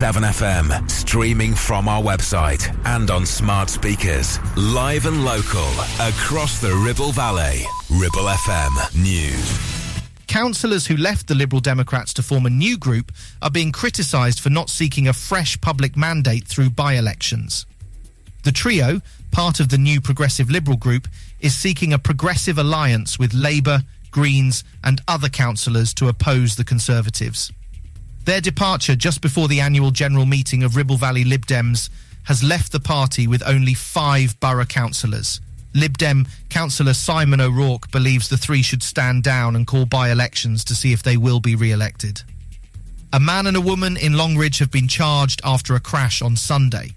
7FM, streaming from our website and on smart speakers. Live and local, across the Ribble Valley. Ribble FM News. Councillors who left the Liberal Democrats to form a new group are being criticised for not seeking a fresh public mandate through by elections. The trio, part of the new Progressive Liberal group, is seeking a progressive alliance with Labour, Greens, and other councillors to oppose the Conservatives. Their departure just before the annual general meeting of Ribble Valley Lib Dems has left the party with only five borough councillors. Lib Dem councillor Simon O'Rourke believes the three should stand down and call by elections to see if they will be re elected. A man and a woman in Longridge have been charged after a crash on Sunday.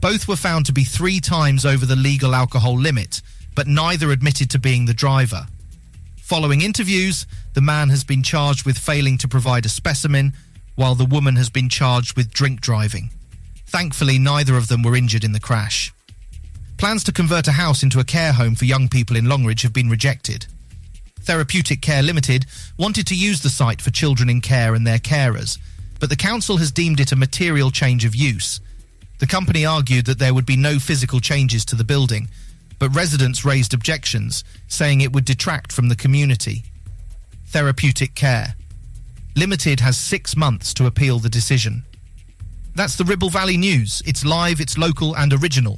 Both were found to be three times over the legal alcohol limit, but neither admitted to being the driver. Following interviews, the man has been charged with failing to provide a specimen while the woman has been charged with drink driving. Thankfully, neither of them were injured in the crash. Plans to convert a house into a care home for young people in Longridge have been rejected. Therapeutic Care Limited wanted to use the site for children in care and their carers, but the council has deemed it a material change of use. The company argued that there would be no physical changes to the building, but residents raised objections, saying it would detract from the community. Therapeutic Care. Limited has six months to appeal the decision. That's the Ribble Valley News. It's live, it's local, and original.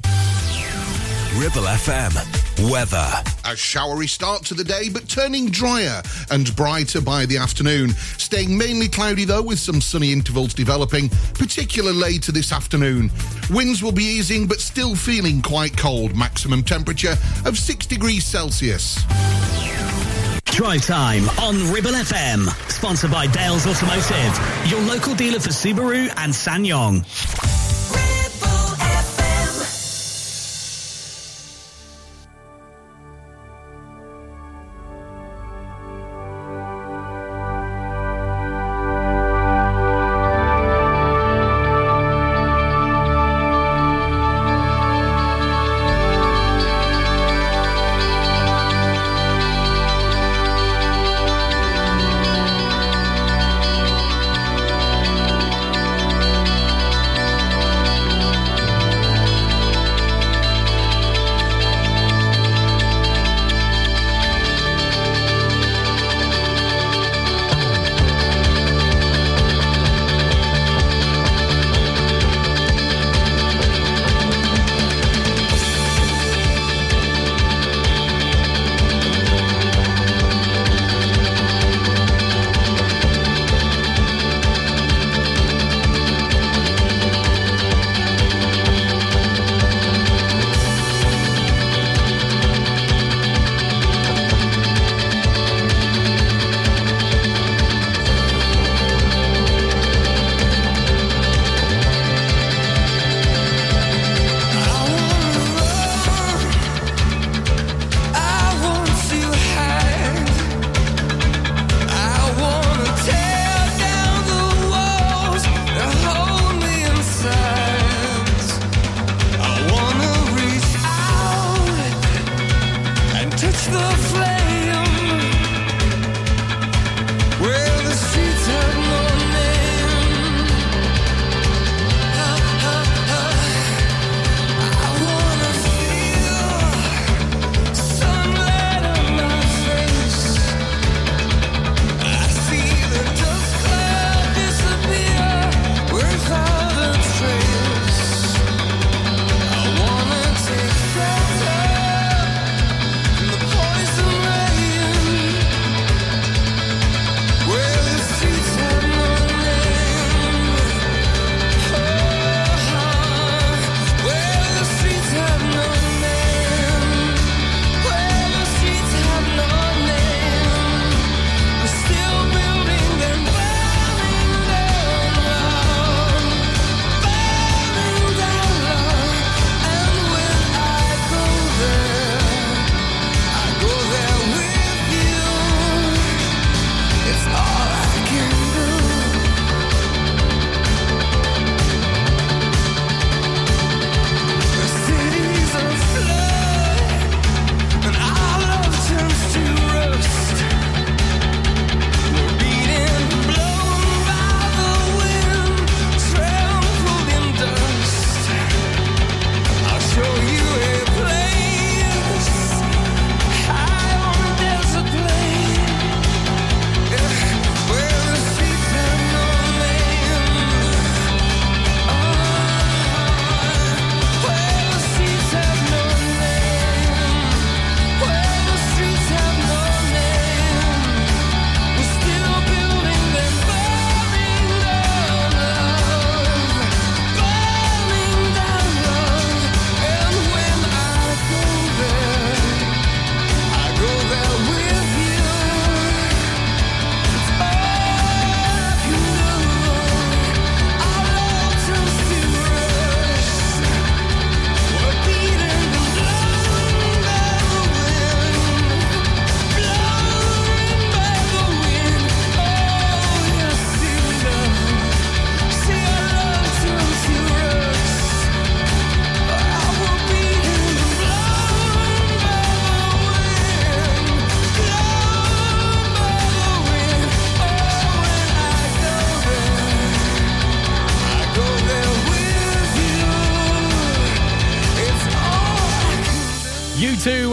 Ribble FM. Weather. A showery start to the day, but turning drier and brighter by the afternoon. Staying mainly cloudy though, with some sunny intervals developing, particularly later this afternoon. Winds will be easing, but still feeling quite cold. Maximum temperature of 6 degrees Celsius. Drive time on Ribble FM. Sponsored by Dales Automotive, your local dealer for Subaru and SsangYong.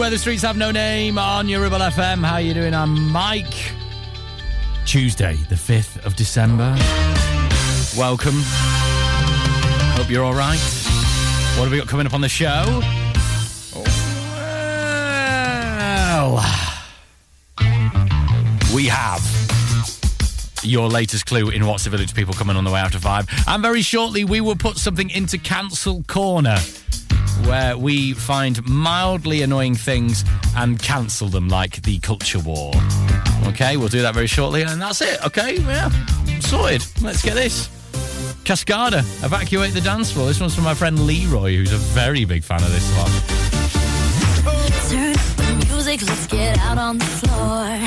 where the streets have no name on your Ribble FM. How you doing? I'm Mike. Tuesday, the 5th of December. Welcome. Hope you're all right. What have we got coming up on the show? Well, we have your latest clue in What's the Village people coming on the way out of five, And very shortly, we will put something into Cancel Corner where we find mildly annoying things and cancel them, like the culture war. Okay, we'll do that very shortly, and that's it. Okay, yeah, I'm sorted. Let's get this. Cascada, evacuate the dance floor. This one's from my friend Leroy, who's a very big fan of this one. Let's get out on the floor.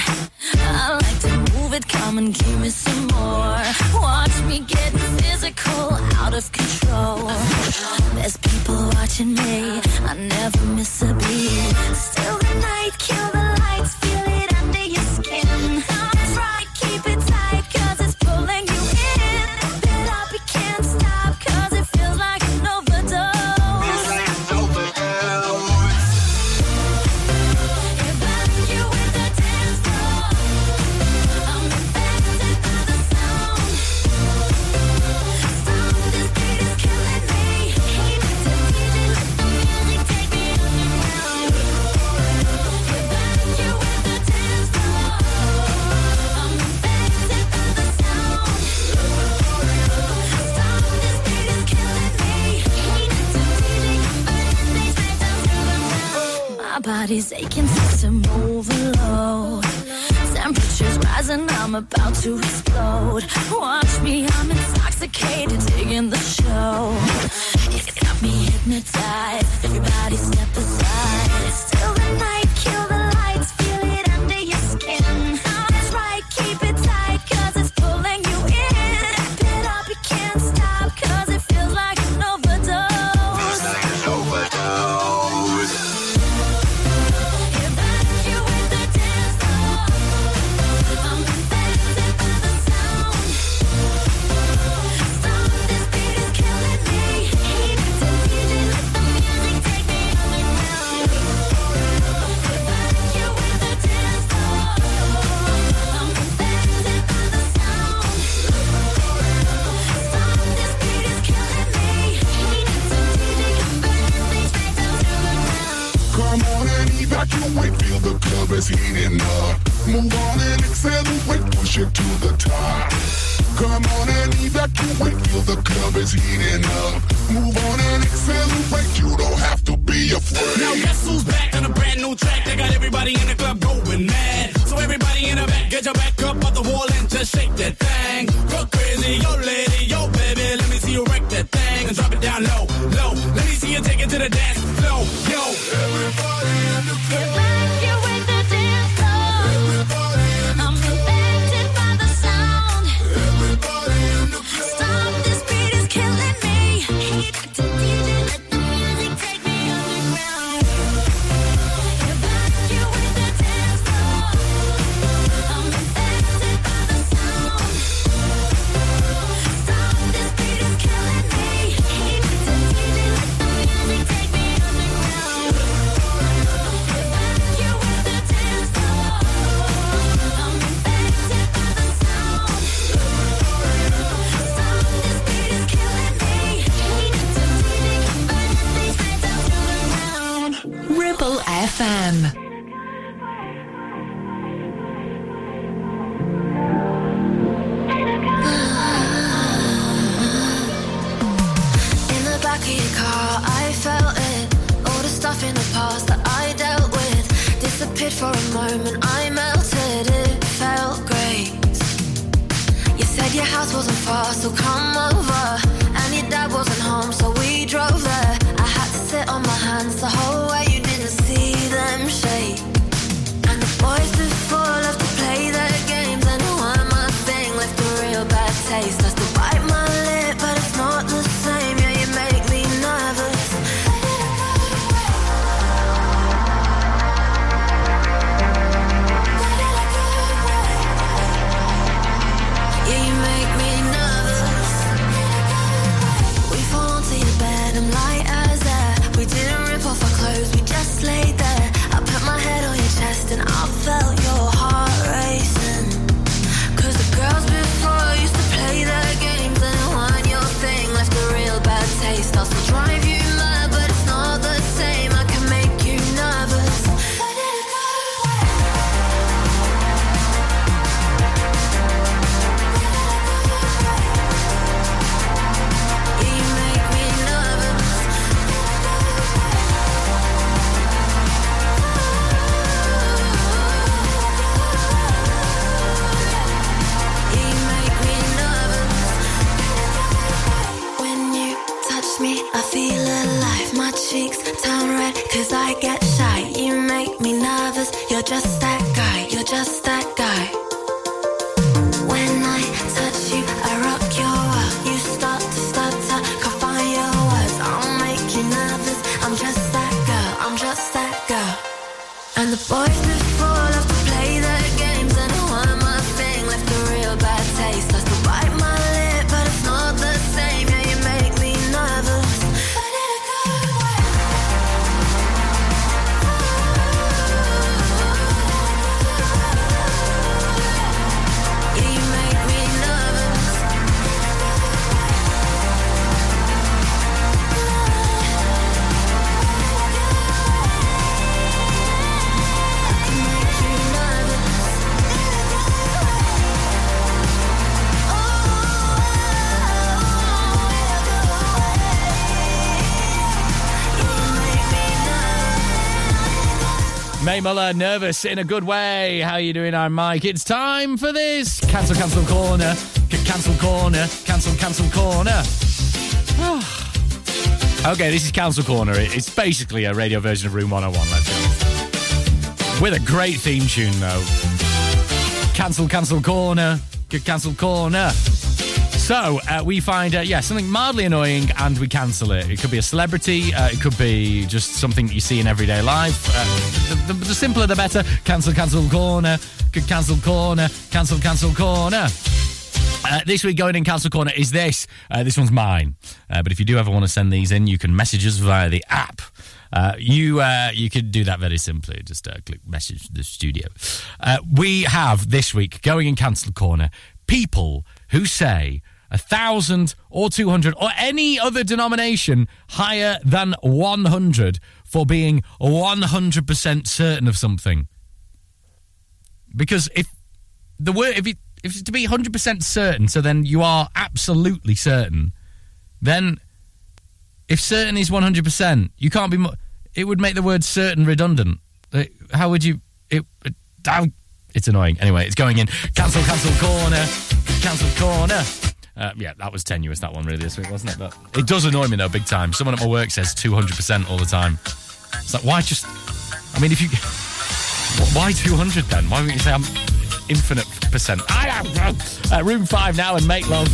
I like to move it, come and give me some more. Watch me get physical, out of control. There's people watching me. I never miss a beat. to explode. Muller, nervous in a good way. How are you doing? I'm Mike. It's time for this cancel, cancel corner, cancel corner, cancel, cancel corner. okay, this is cancel corner. It's basically a radio version of Room 101. Let's go. With a great theme tune though. Cancel, cancel corner, cancel corner. So uh, we find, uh, yeah, something mildly annoying and we cancel it. It could be a celebrity, uh, it could be just something that you see in everyday life. The, the, simpler the better. Cancel, cancel corner, cancel corner, cancel, cancel corner. Uh, this week going in cancel corner is this. Uh, this one's mine. Uh, but if you do ever want to send these in, you can message us via the app. Uh, you uh, you could do that very simply. Just uh, click message the studio. We have this week going in cancel corner people who say a thousand or two hundred or any other denomination higher than one hundred for being one hundred percent certain of something. Because if the word if it if it's to be 100% certain so then you are absolutely certain then if certain is 100% you can't be it would make the word certain redundant. How would you it, it it's annoying. Anyway it's going in. Cancel cancel corner. Cancel corner uh, yeah, that was tenuous, that one really this week, wasn't it? But it does annoy me though, big time. Someone at my work says 200% all the time. It's like, why just. I mean, if you. Why 200 then? Why wouldn't you say I'm infinite percent? I am. Uh, room five now and make love.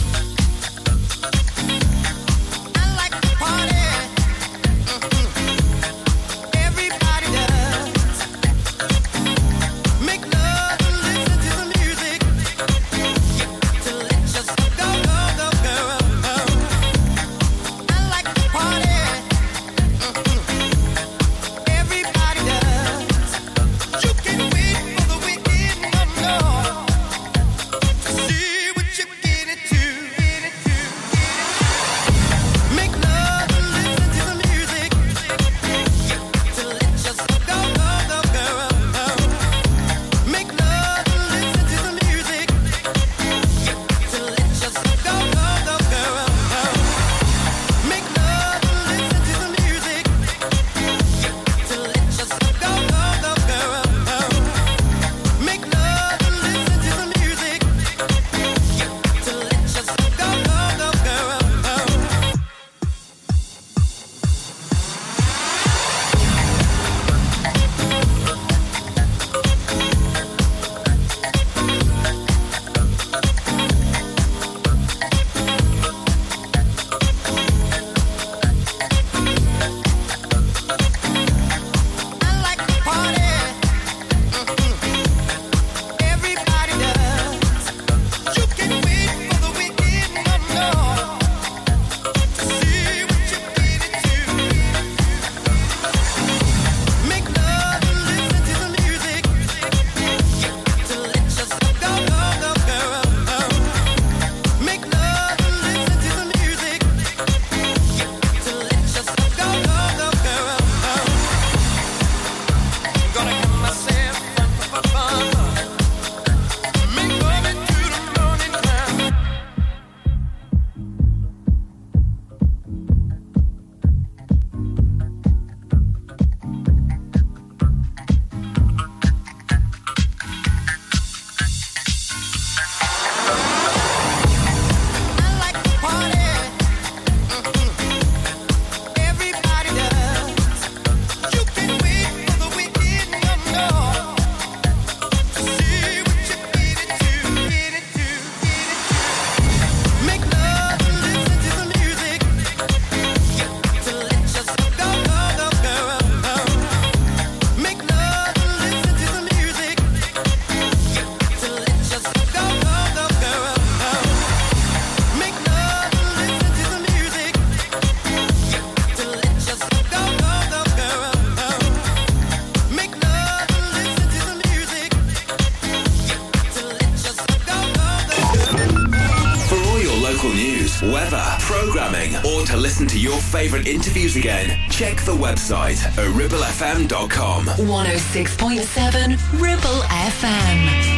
Favourite interviews again, check the website at ribblefm.com. 106.7 Ribble FM.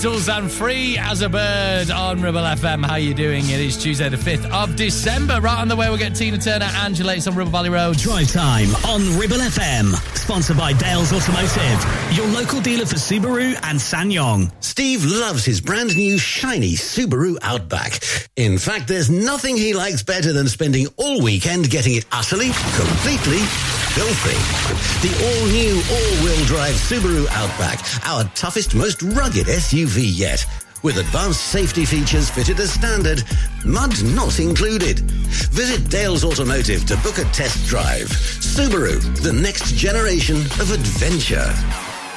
Beatles and Free as a Bird on Ribble FM. How you doing? It is Tuesday the 5th of December. Right on the way, we'll get Tina Turner, Angela. It's on Ribble Valley Road. Drive time on Ribble FM. Sponsored by Dales Automotive, your local dealer for Subaru and SsangYong. Steve loves his brand new shiny Subaru Outback. In fact, there's nothing he likes better than spending all weekend getting it utterly, completely filthy. The all-new all-wheel drive Subaru Outback, our toughest, most rugged SUV yet. With advanced safety features fitted as standard, mud not included. Visit Dales Automotive to book a test drive. Subaru, the next generation of adventure.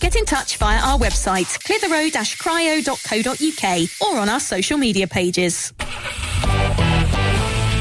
Get in touch via our website, clitheroe-cryo.co.uk or on our social media pages.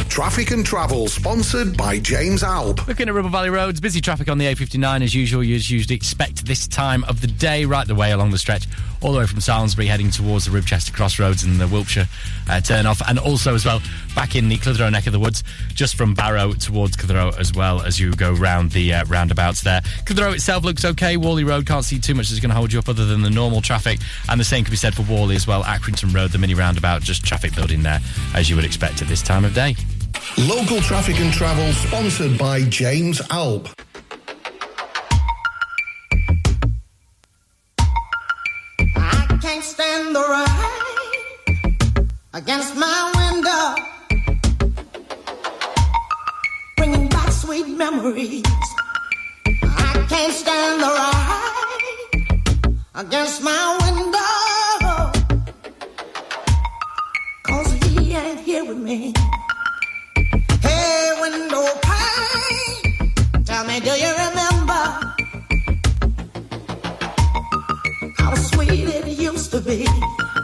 Traffic and travel sponsored by James Alb. Looking at Ribble Valley roads, busy traffic on the A59 as usual. As You usually expect this time of the day, right the way along the stretch, all the way from Salesbury heading towards the Ribchester Crossroads and the Wilpshire uh, and also as well back in the Clitheroe neck of the woods, just from Barrow towards Clitheroe as well as you go round the uh, roundabouts there. Clitheroe itself looks okay. Whalley Road can't see too much that's going to hold you up other than the normal traffic, and the same can be said for Whalley as well. Accrington Road, the mini roundabout, just traffic building there as you would expect at this time of day. Local traffic and travel sponsored by James Alb. I can't stand the rain against my window, bringing back sweet memories. I can't stand the rain against my window, cause he ain't here with me. To be?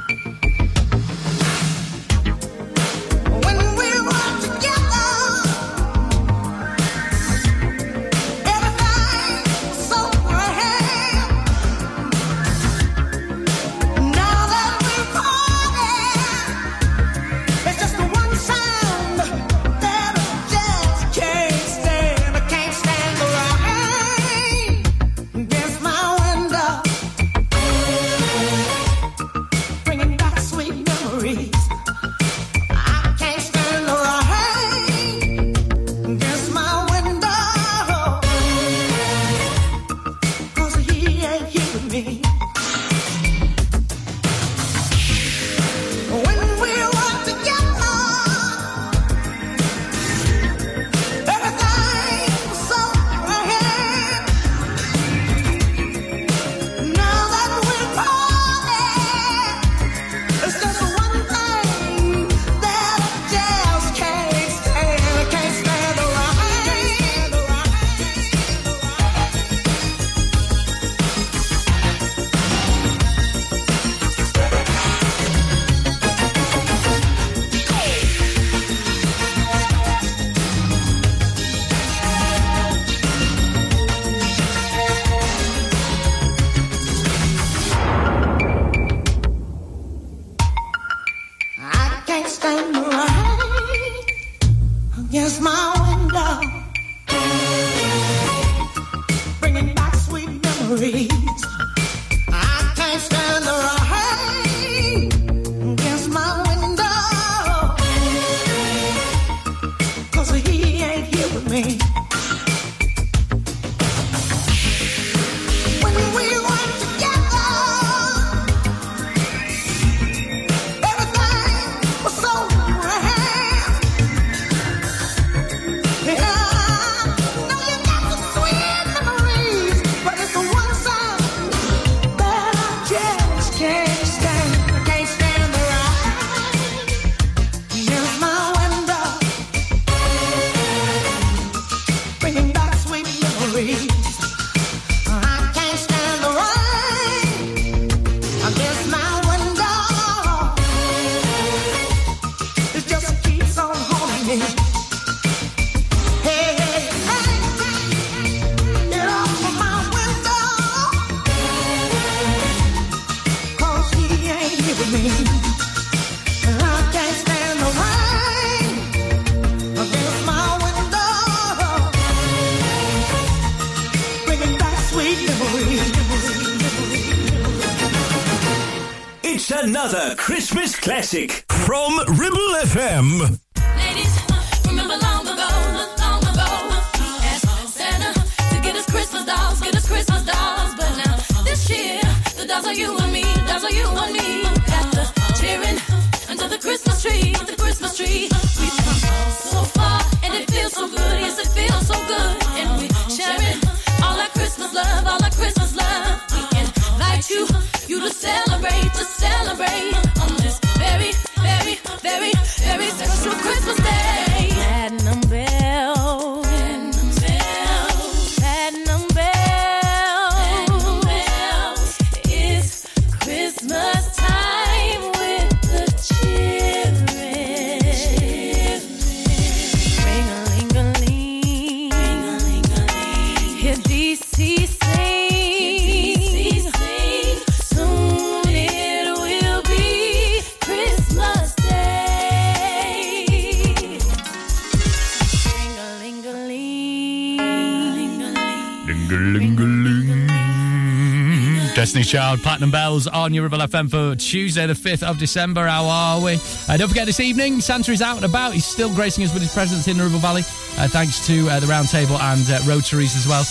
Platinum Bells on your Ribble FM for Tuesday, the 5th of December. How are we? Uh, don't forget this evening, Santa is out and about. He's still gracing us with his presence in the Ribble Valley, uh, thanks to uh, the Round Table and uh, Rotaries as well.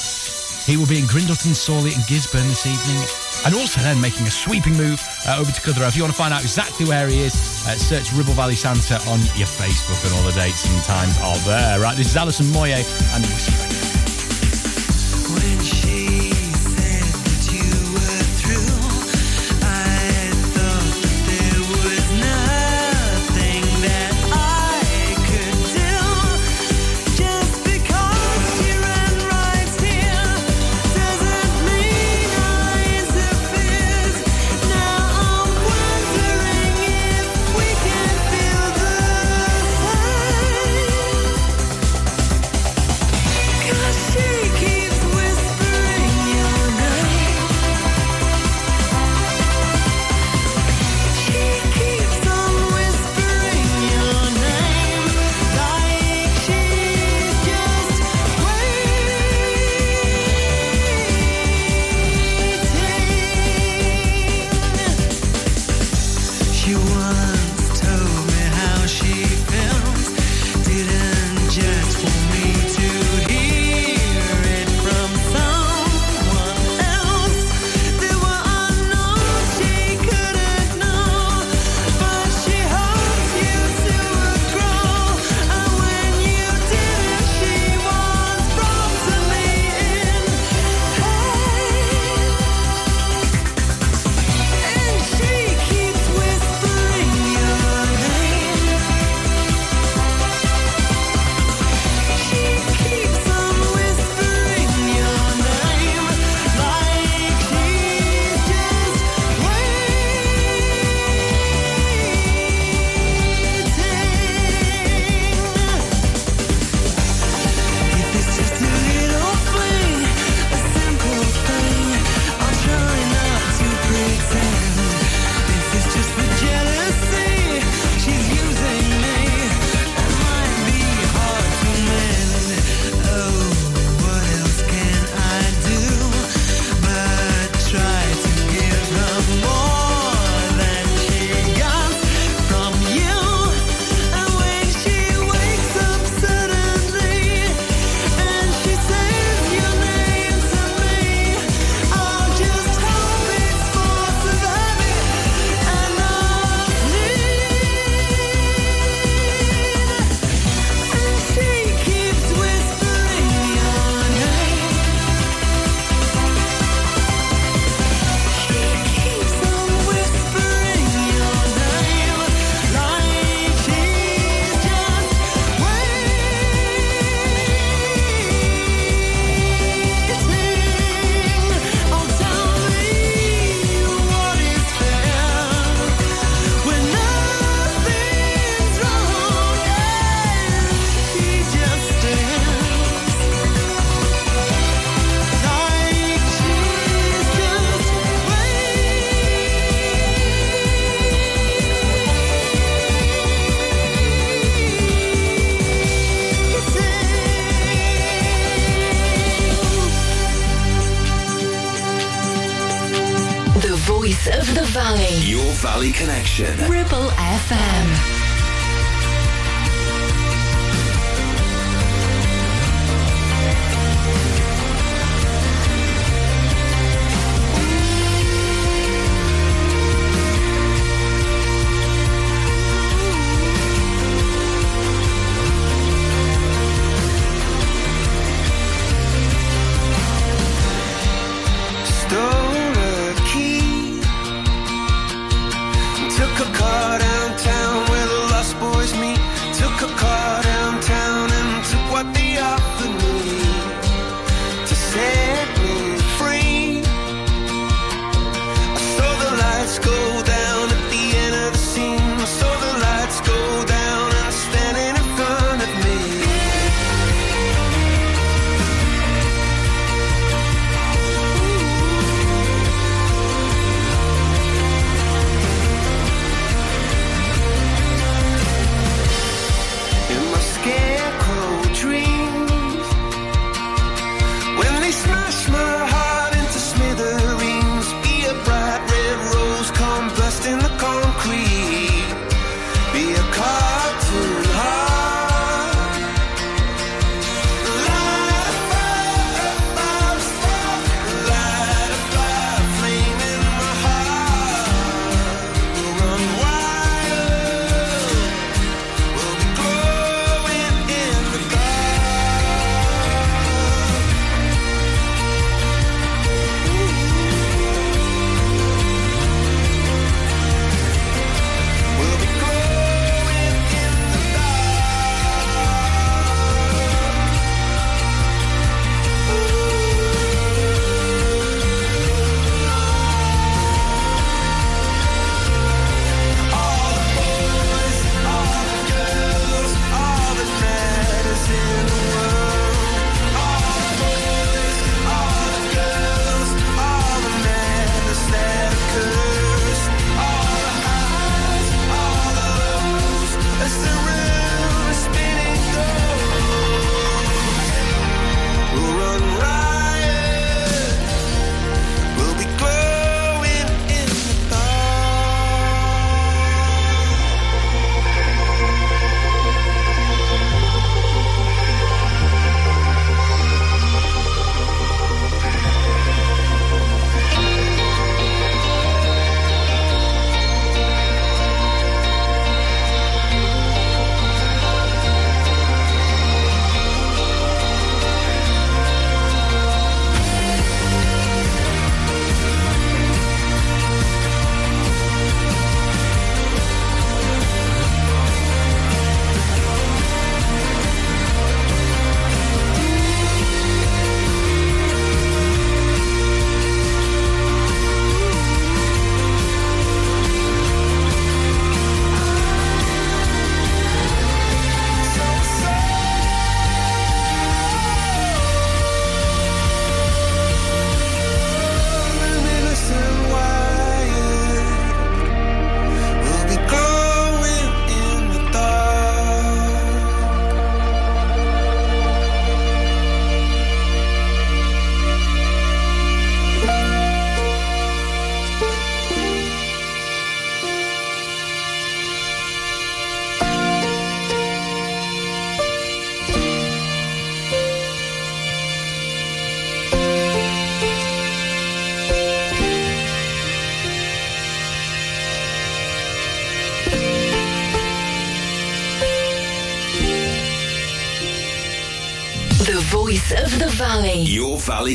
He will be in Grindleton, Sawley, and Gisburn this evening. And also then making a sweeping move uh, over to Clitheroe. If you want to find out exactly where he is, uh, search Ribble Valley Santa on your Facebook and all the dates and times are there. Right, this is Alison Moyet and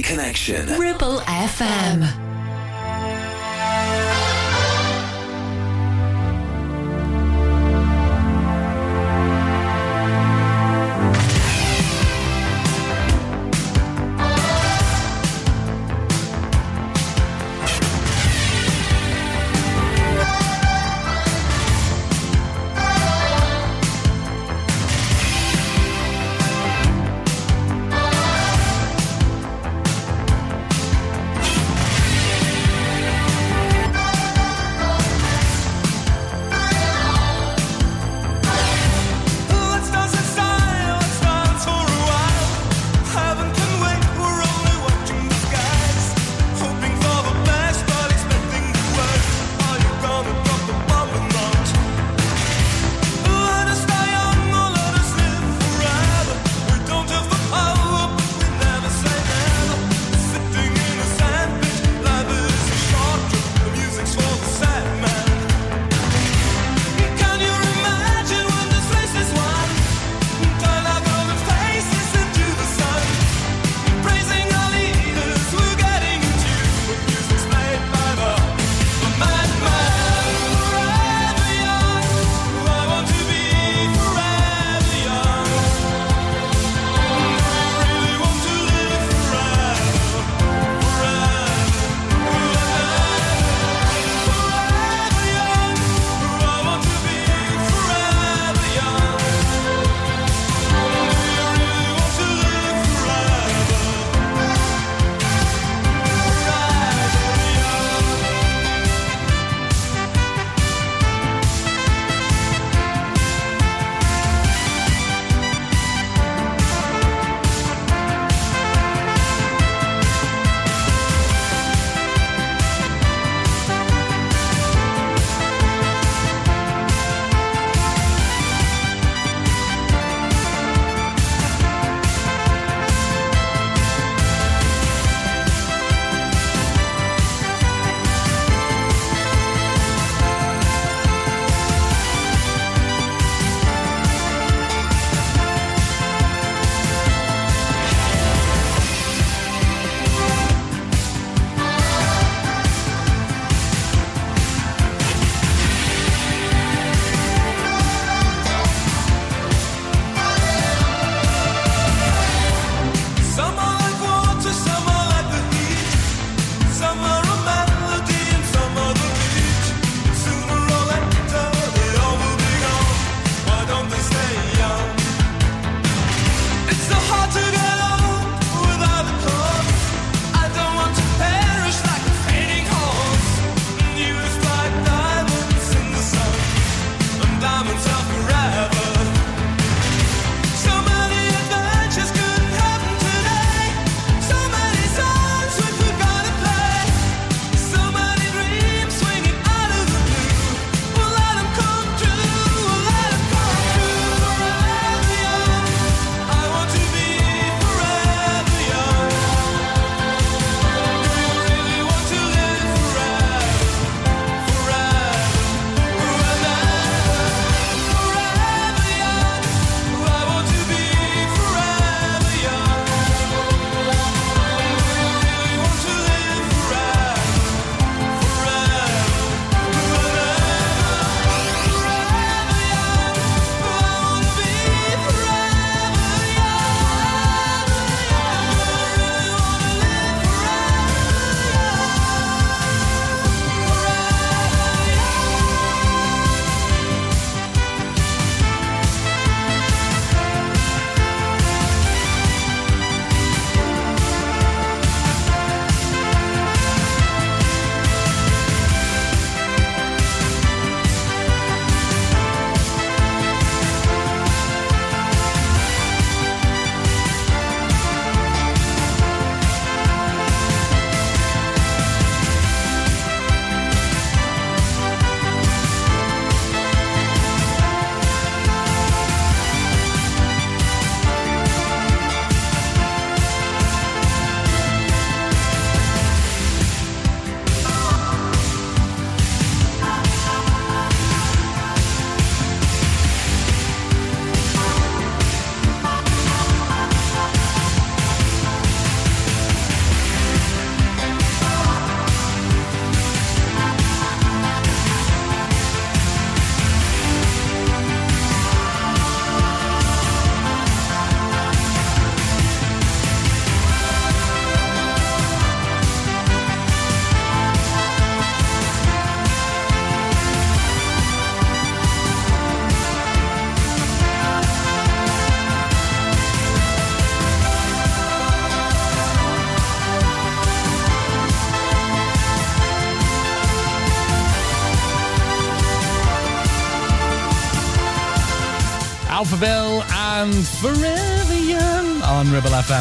Connection. Ribble FM.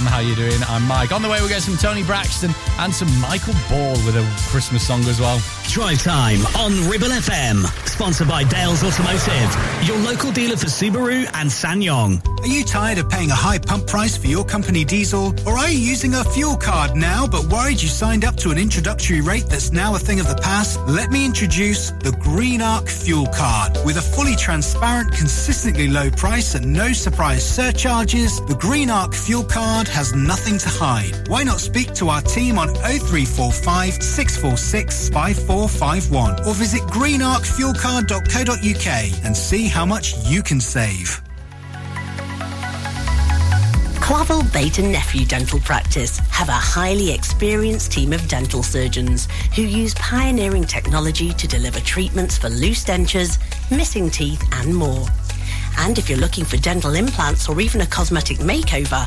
How you doing? I'm Mike. On the way, we get some Toni Braxton and some Michael Ball with a Christmas song as well. Drive time on Ribble FM. Sponsored by Dales Automotive, your local dealer for Subaru and SsangYong. Are you tired of paying a high pump price for your company diesel? Or are you using a fuel card now but worried you signed up to an introductory rate that's now a thing of the past? Let me introduce the Green Arc Fuel Card. With a fully transparent, consistently low price and no surprise surcharges, the Green Arc Fuel Card has nothing to hide. Why not speak to our team on 0345 646 5451 or visit greenarcfuelcard.co.uk and see how much you can save. Clavel Bait and Nephew Dental Practice have a highly experienced team of dental surgeons who use pioneering technology to deliver treatments for loose dentures, missing teeth, and more. And if you're looking for dental implants or even a cosmetic makeover,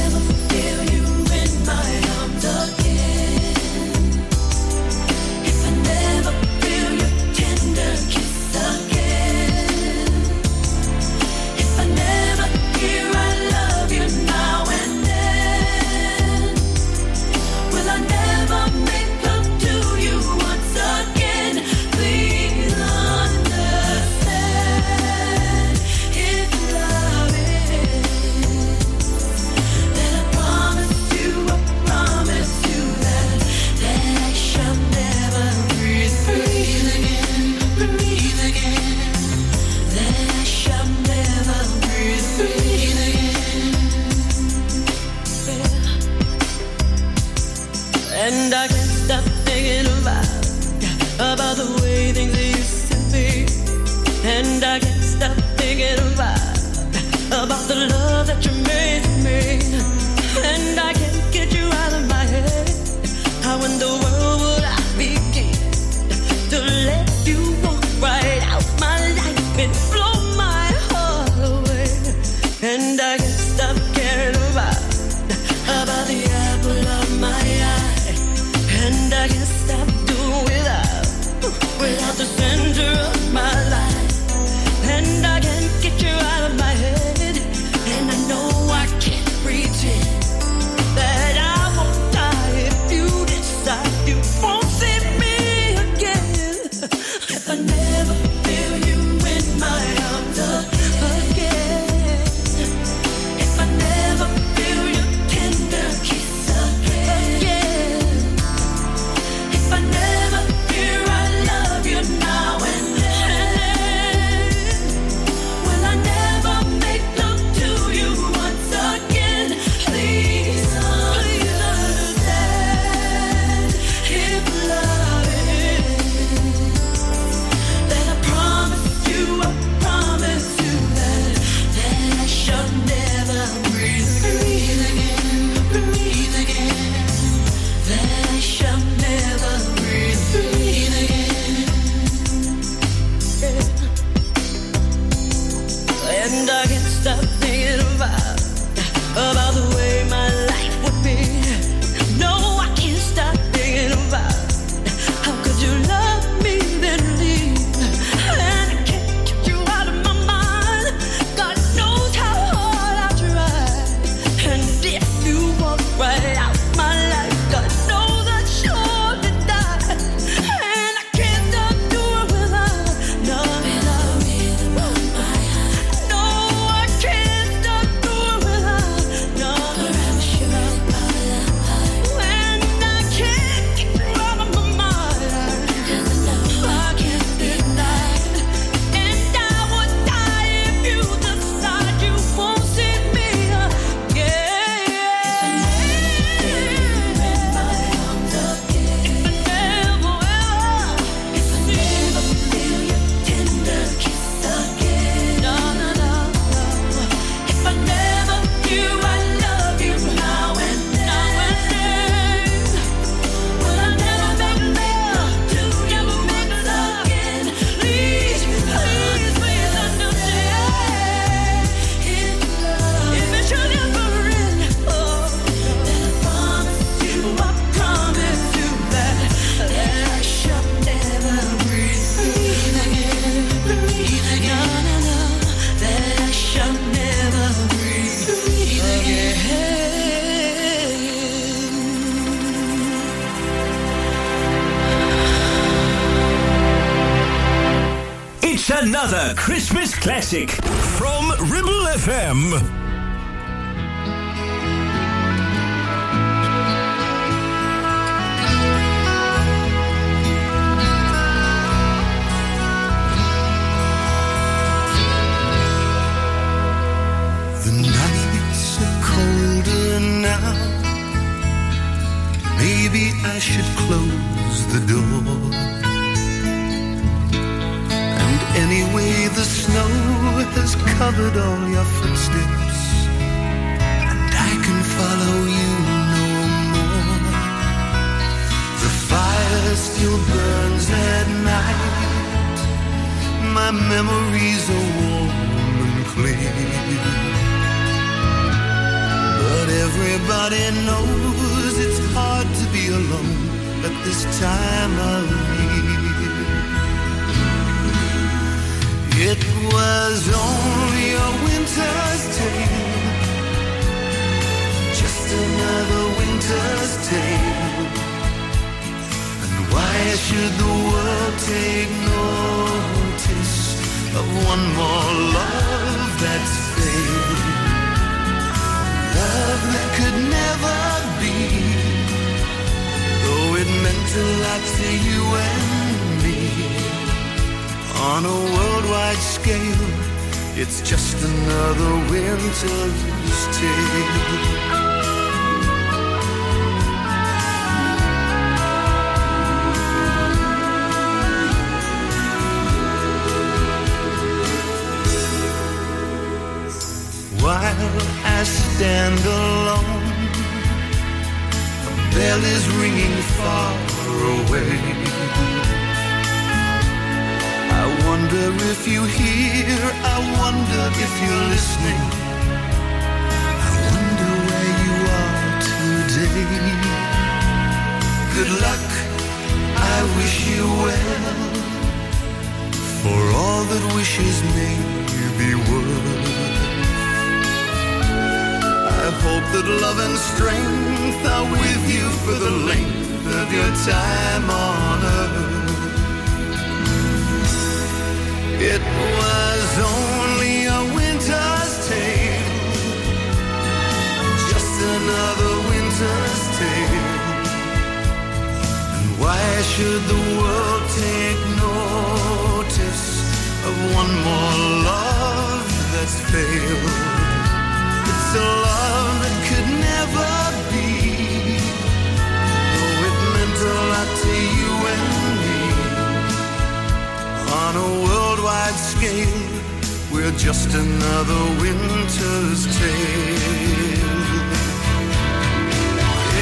Just another winter's tale.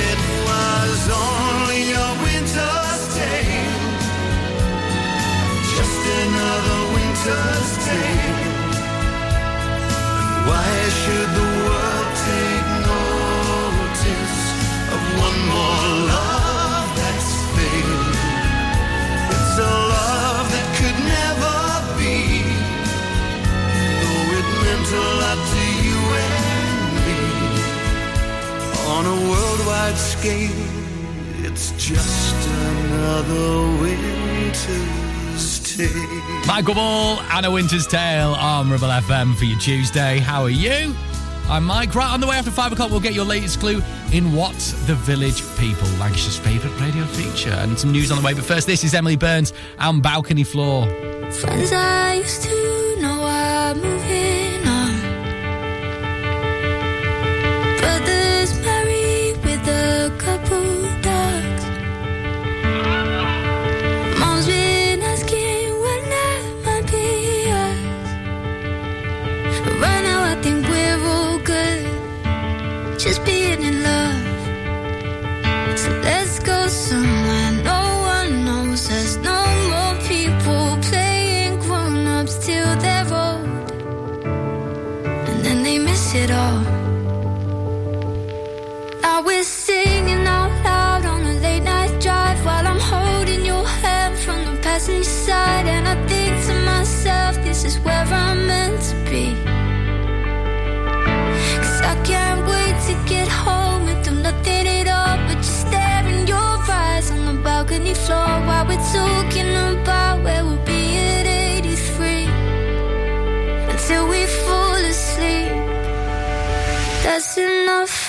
It was only a winter's tale. Just another winter's tale. And why should the world take notice of one more love? to you and me. On a worldwide scale, it's just another winter's tale. Michael Ball, Anna Winter's Tale on Ribble FM for your Tuesday. How are you? I'm Mike. Right on the way after five o'clock, we'll get your latest clue in what the village people, Lancashire's favourite radio feature, and some news on the way. But first, this is Emily Burns and Balcony Floor. Friends I used to know.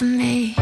for me.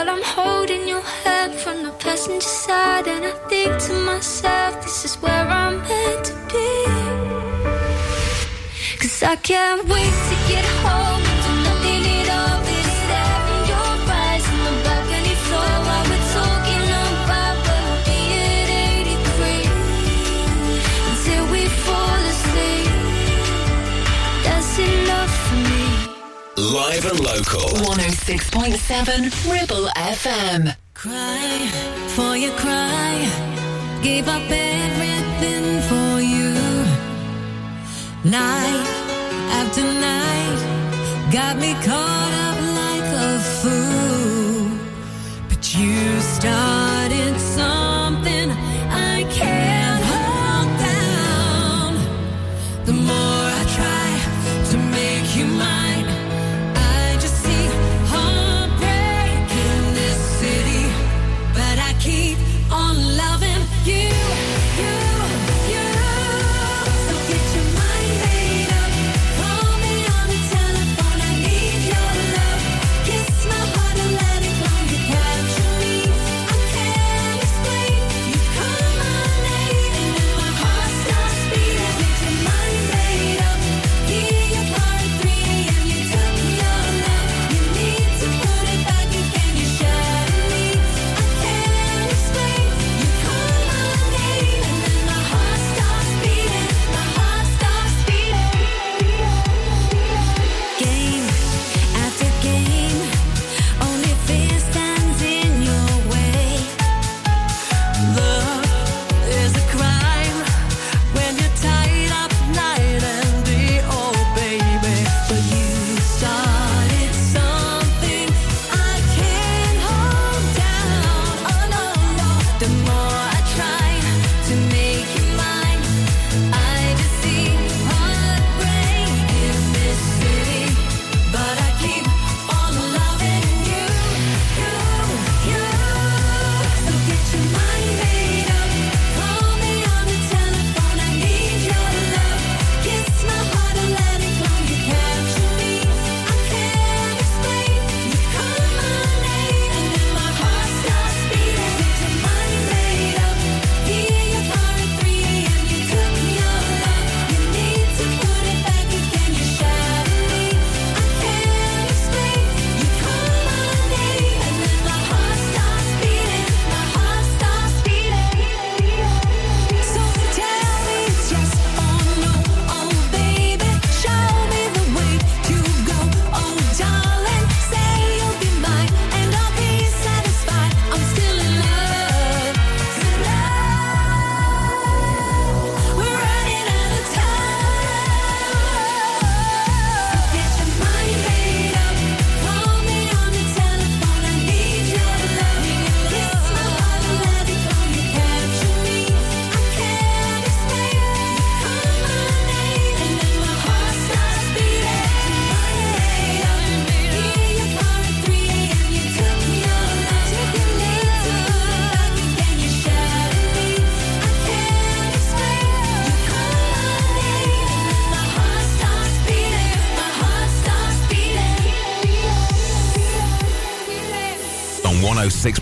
While I'm holding your head from the passenger side And I think to myself, this is where I'm meant to be. Cause I can't wait to get home. live and local. 106.7 Ribble FM. Cry for your cry. Gave up everything for you. Night after night. Got me caught up like a fool. But you stop.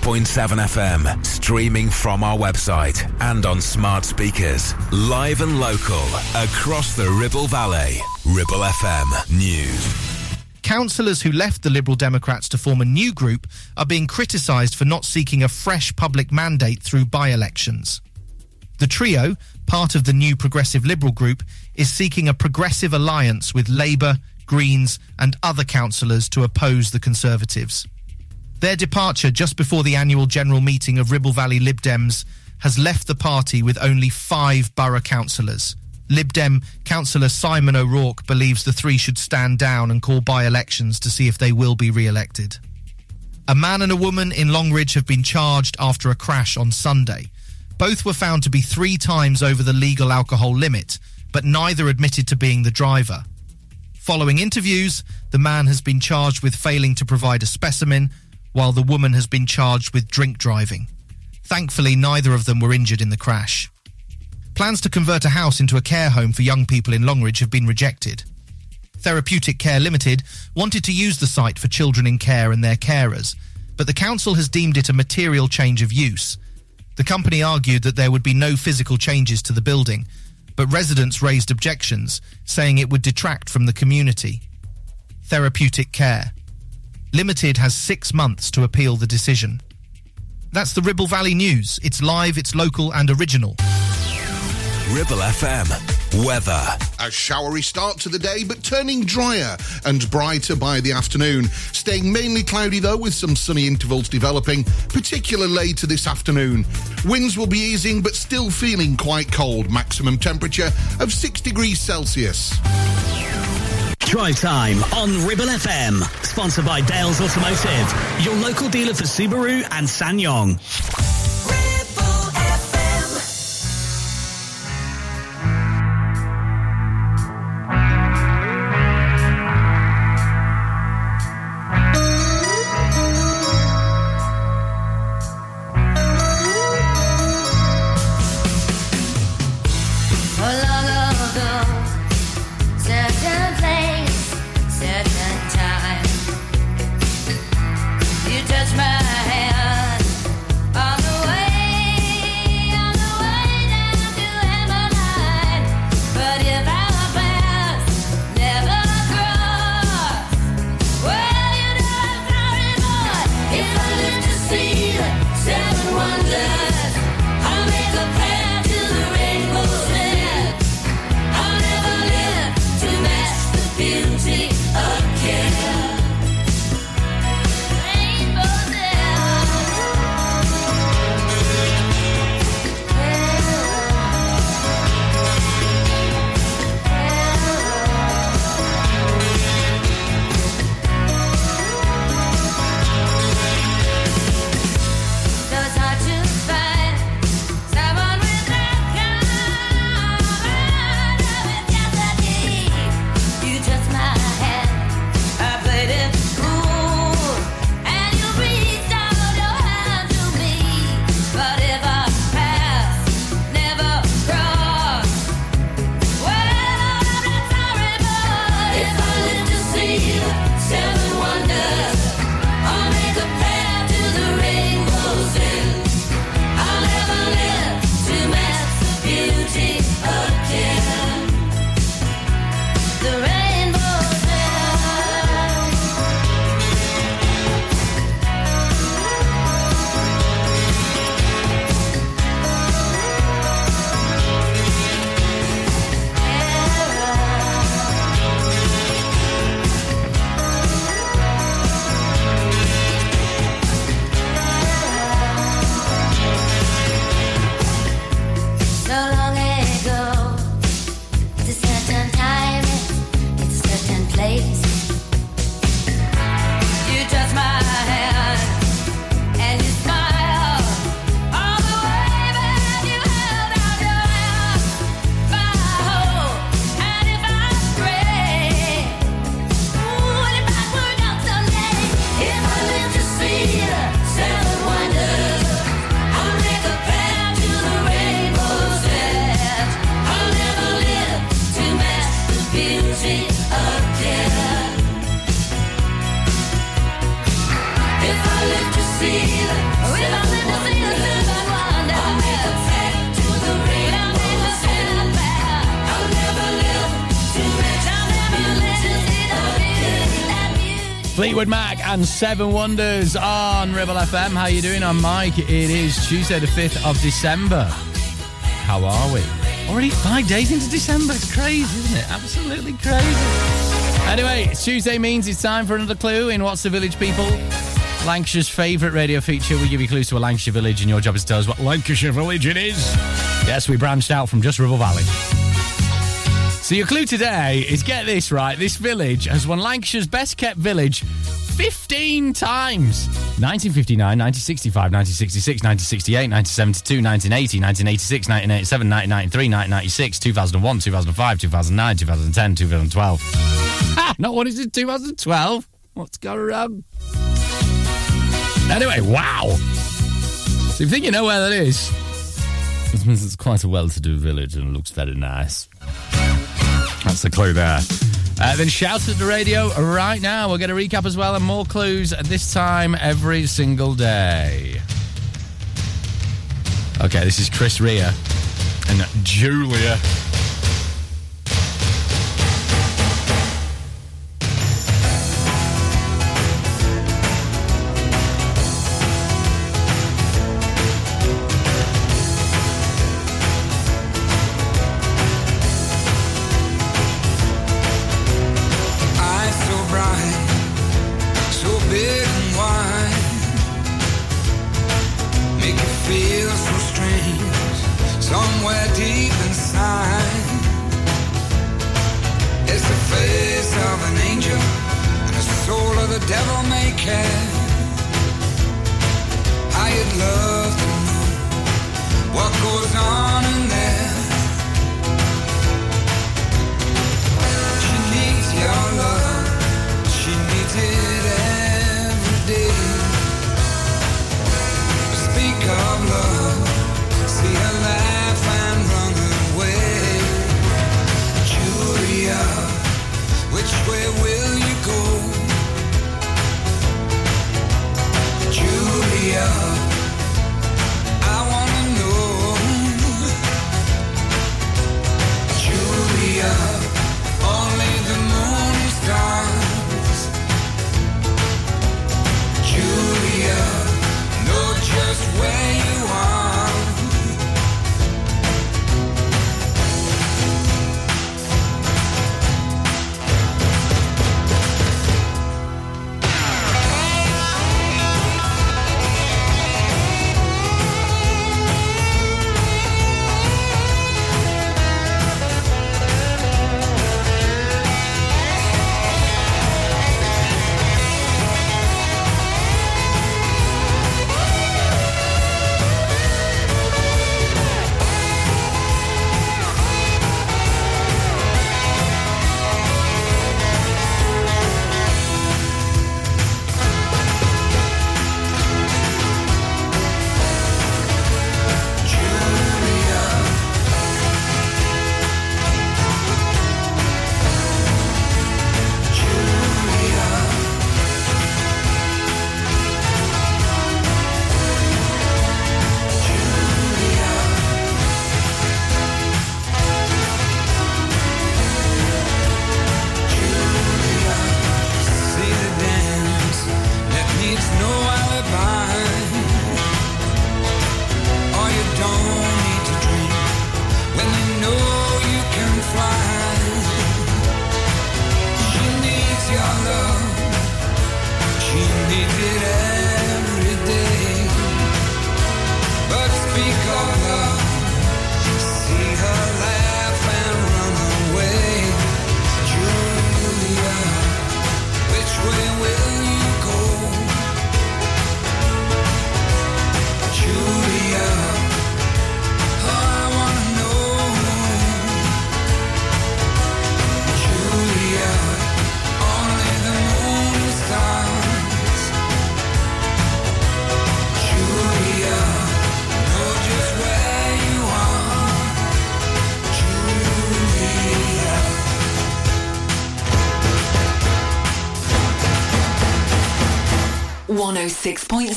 106.7 FM, streaming from our website and on smart speakers. Live and local, across the Ribble Valley. Ribble FM News. Councillors who left the Liberal Democrats to form a new group are being criticised for not seeking a fresh public mandate through by elections. The trio, part of the new Progressive Liberal group, is seeking a progressive alliance with Labour, Greens, and other councillors to oppose the Conservatives. Their departure just before the annual general meeting of Ribble Valley Lib Dems has left the party with only five borough councillors. Lib Dem councillor Simon O'Rourke believes the three should stand down and call by elections to see if they will be re elected. A man and a woman in Longridge have been charged after a crash on Sunday. Both were found to be three times over the legal alcohol limit, but neither admitted to being the driver. Following interviews, the man has been charged with failing to provide a specimen, while the woman has been charged with drink driving. Thankfully, neither of them were injured in the crash. Plans to convert a house into a care home for young people in Longridge have been rejected. Therapeutic Care Limited wanted to use the site for children in care and their carers, but the council has deemed it a material change of use. The company argued that there would be no physical changes to the building, but residents raised objections, saying it would detract from the community. Therapeutic Care. Limited has six months to appeal the decision. That's the Ribble Valley News. It's live, it's local, and original. Ribble FM. Weather. A showery start to the day, but turning drier and brighter by the afternoon. Staying mainly cloudy though, with some sunny intervals developing, particularly later this afternoon. Winds will be easing, but still feeling quite cold. Maximum temperature of 6 degrees Celsius. Drive time on Ribble FM. Sponsored by Dales Automotive, your local dealer for Subaru and SsangYong. And Seven Wonders on Ribble FM. How you doing? I'm Mike. It is Tuesday the 5th of December. How are we? Already five days into December. It's crazy, isn't it? Absolutely crazy. Anyway, Tuesday means it's time for another clue in What's the Village People? Lancashire's favourite radio feature. We give you clues to a Lancashire village, and your job is to tell us what Lancashire village it is. Yes, we branched out from just Ribble Valley. So your clue today is get this right. This village has won Lancashire's best kept village 15 times. 1959, 1965, 1966, 1968, 1972, 1980, 1986, 1987, 1993, 1996, 2001, 2005, 2009, 2010, 2012. Ha! Not one is in 2012. What's going wrong? Anyway, wow. So you think you know where that is, means it's quite a well-to-do village and looks very nice. That's the clue there. Uh, then shout at the radio right now. We'll get a recap as well and more clues this time every single day. Okay, this is Chris Rea and Julia.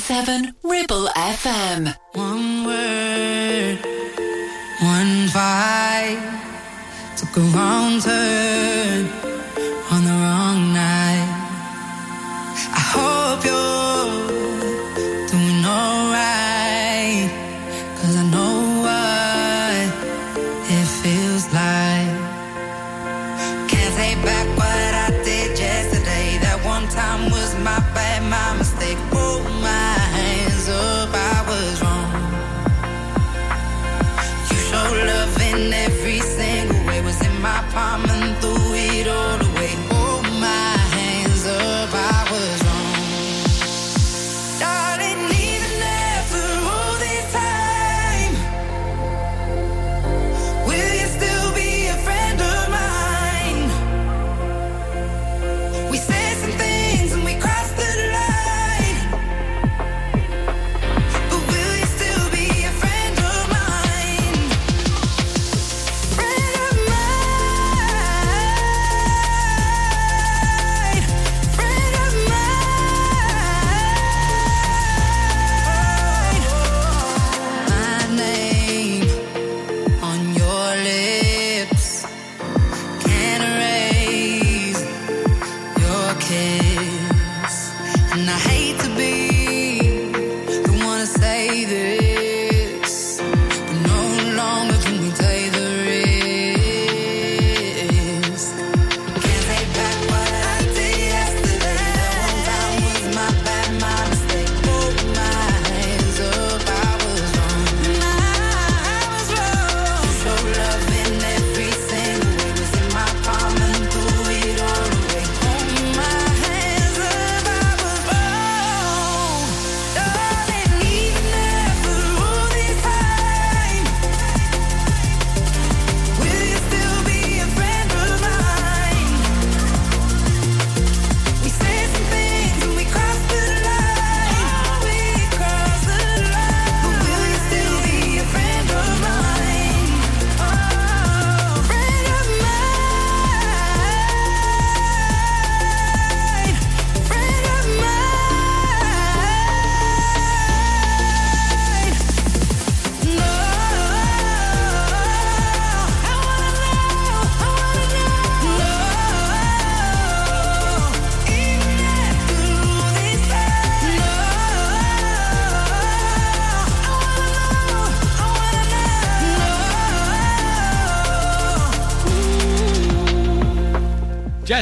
106.7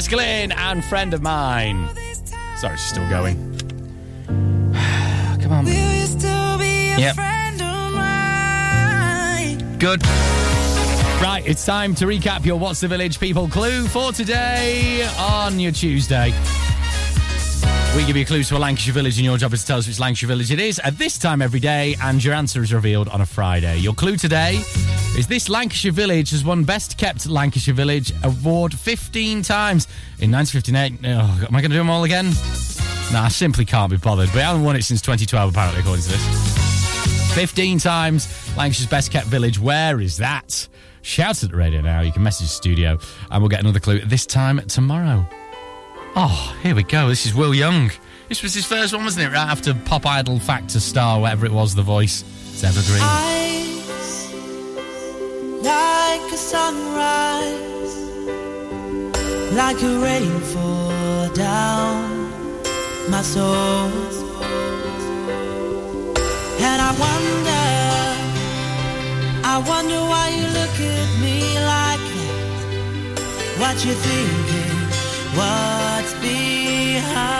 wanna know. Jessica Lynn and friend of mine. Sorry, she's still going. Come on. Will you still be a Yep. friend of mine? Good. Right, it's time to recap your What's the Village People clue for today on your Tuesday. We give you a clue to a Lancashire village, and your job is to tell us which Lancashire village it is at this time every day, and your answer is revealed on a Friday. Your clue today is this Lancashire village has won Best Kept Lancashire Village award 15 times in 1959. Oh, am I going to do them all again? Nah, I simply can't be bothered. But I haven't won it since 2012, apparently, according to this. 15 times Lancashire's best kept village. Where is that? Shout at the radio now. You can message the studio and we'll get another clue this time tomorrow. Oh, here we go. This is Will Young. This was his first one, wasn't it? Right after Pop Idol Factor Star, whatever it was, The Voice. It's Evergreen. Eyes like a sunrise, like a rainfall down my soul. And I wonder, I wonder why you look at me like that. What you thinking? What's behind?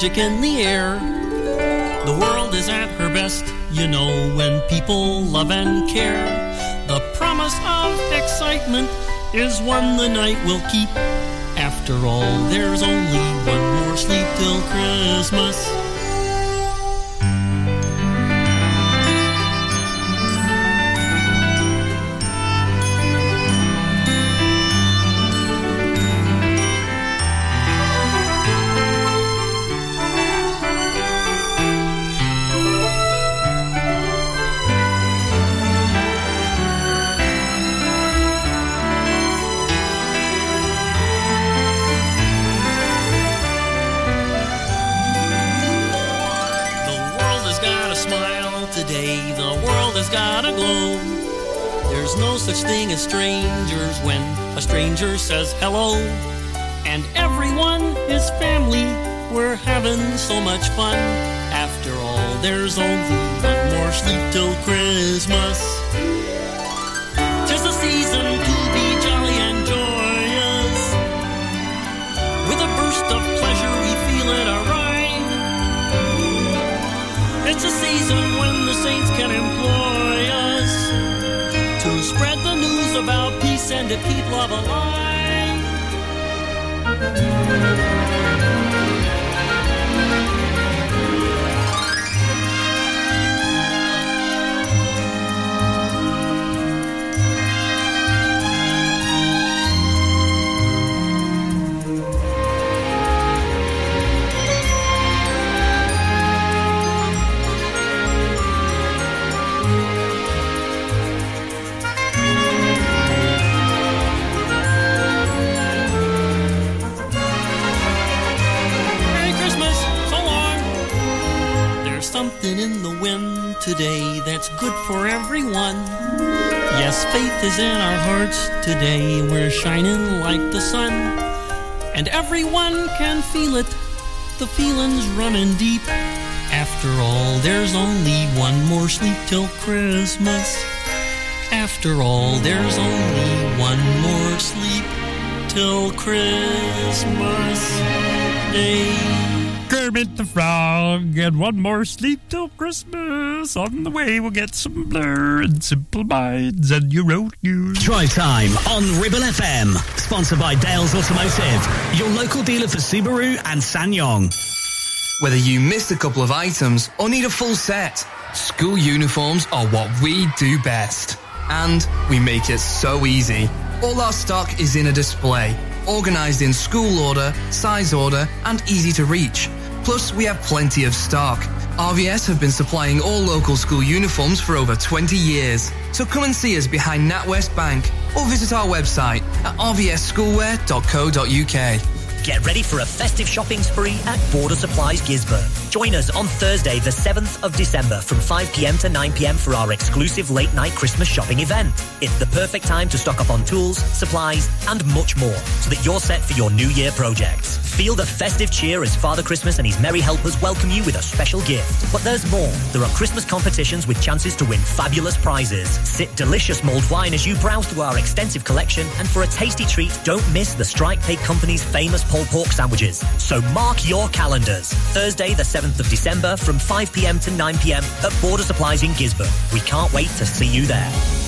magic in the air. The world is at her best, you know, when people love and care. The promise of excitement is one the night will keep. After all, there's only one more sleep till Christmas. Strangers when a stranger says hello. And everyone is family. We're having so much fun. After all, there's only one more sleep till Christmas. Tis the season to be jolly and joyous. With a burst of pleasure, we feel it arrive. It's a season when the saints can employ us about peace and to keep love alive. Something in the wind today that's good for everyone. Yes, faith is in our hearts today. We're shining like the sun. And everyone can feel it. The feeling's running deep. After all, there's only one more sleep till Christmas. After all, there's only one more sleep till Christmas Day. Kermit the Frog, and one more sleep till Christmas. On the way, we'll get some blur and simple minds and your road news. Drive time on Ribble FM. Sponsored by Dales Automotive, your local dealer for Subaru and SsangYong. Whether you missed a couple of items or need a full set, school uniforms are what we do best. And we make it so easy. All our stock is in a display, organized in school order, size order, and easy to reach. Plus, we have plenty of stock. RVS have been supplying all local school uniforms for over 20 years. So come and see us behind NatWest Bank or visit our website at rvsschoolwear.co.uk. Get ready for a festive shopping spree at Border Supplies Gisburn. Join us on Thursday, the 7th of December from 5pm to 9pm for our exclusive late night Christmas shopping event. It's the perfect time to stock up on tools, supplies, and much more so that you're set for your new year projects. Feel the festive cheer as Father Christmas and his merry helpers welcome you with a special gift. But there's more. There are Christmas competitions with chances to win fabulous prizes. Sip delicious mulled wine as you browse through our extensive collection, and for a tasty treat, don't miss the Strike Cake Company's famous pulled pork sandwiches. So mark your calendars. Thursday, the 7th of December from 5pm to 9pm at Border Supplies in Gisburn. We can't wait to see you there.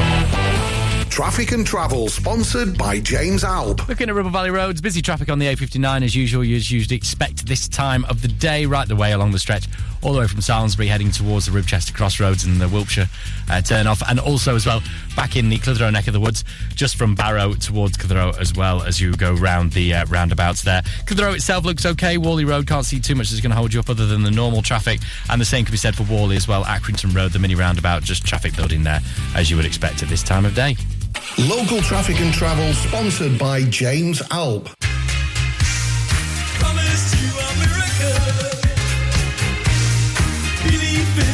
Traffic and Travel, sponsored by James Alb. Looking at Ribble Valley Roads, busy traffic on the A59 as usual. as You usually expect this time of the day, right the way along the stretch, all the way from Salesbury heading towards the Ribchester Crossroads and the Wilpshire uh, turn off, and also as well back in the Clitheroe neck of the woods, just from Barrow towards Clitheroe as well as you go round the uh, roundabouts there. Clitheroe itself looks okay. Whalley Road can't see too much that's going to hold you up other than the normal traffic, and the same can be said for Whalley as well. Accrington Road, the mini roundabout, just traffic building there as you would expect at this time of day. Local Traffic and Travel, sponsored by James Alb.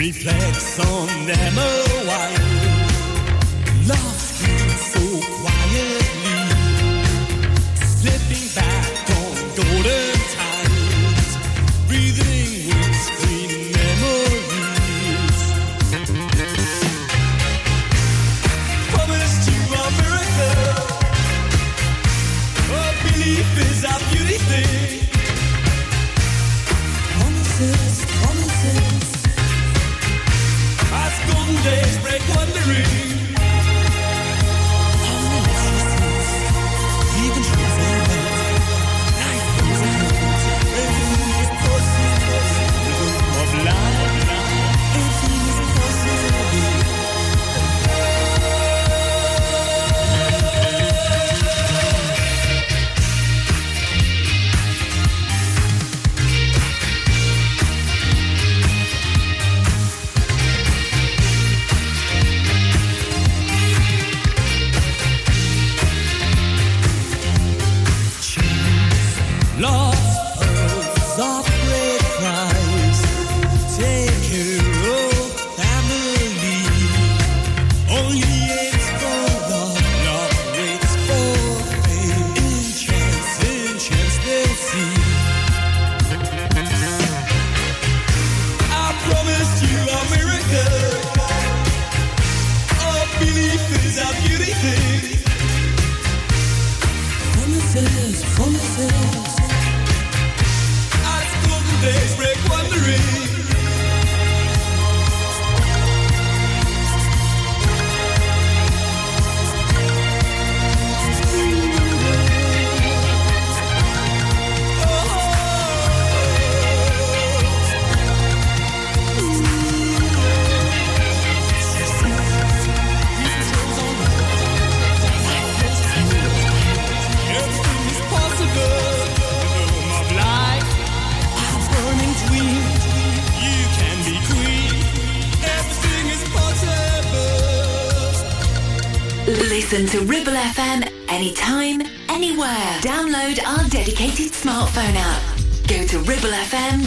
Reflects on them a while. Love so quietly.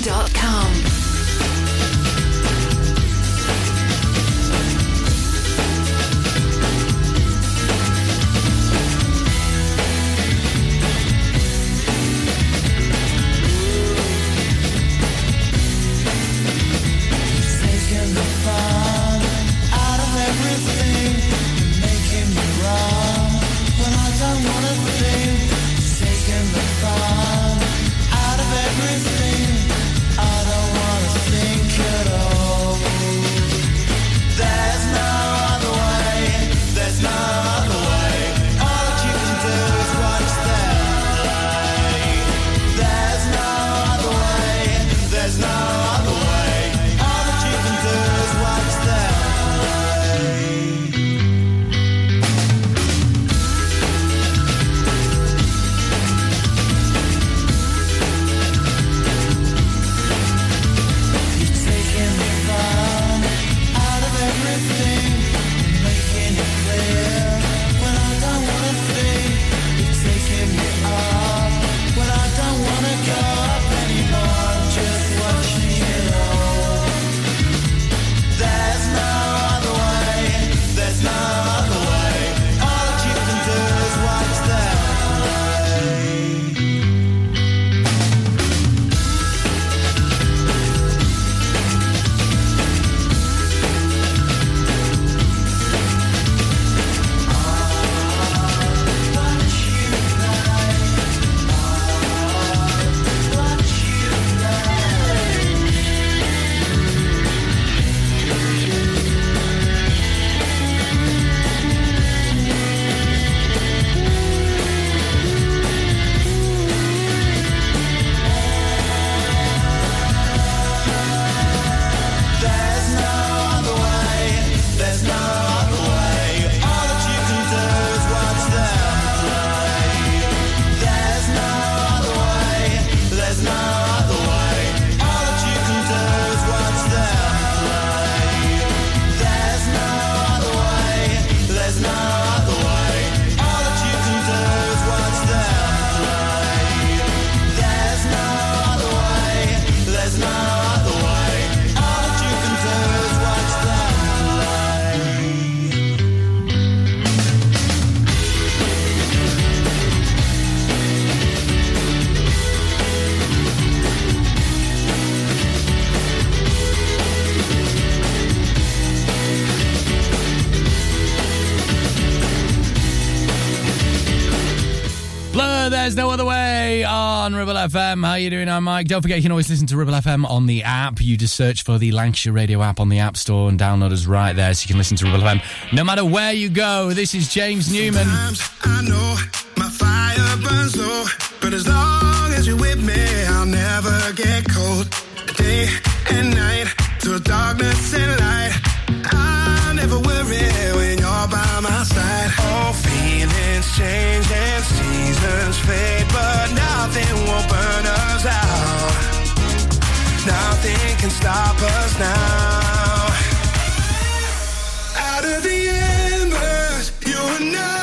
Dot FM. How you doing? I'm Mike. Don't forget you can always listen to Ribble FM on the app. You just search for the Lancashire Radio app on the App Store and download us right there so you can listen to Ribble FM no matter where you go. This is James Newman. Sometimes I know my fire burns low, but as long as you're with me, I'll never get cold. Day and night, through darkness and light, I never worry all by my side. All feelings change and seasons fade, but nothing will burn us out. Nothing can stop us now. Out of the embers, you and I.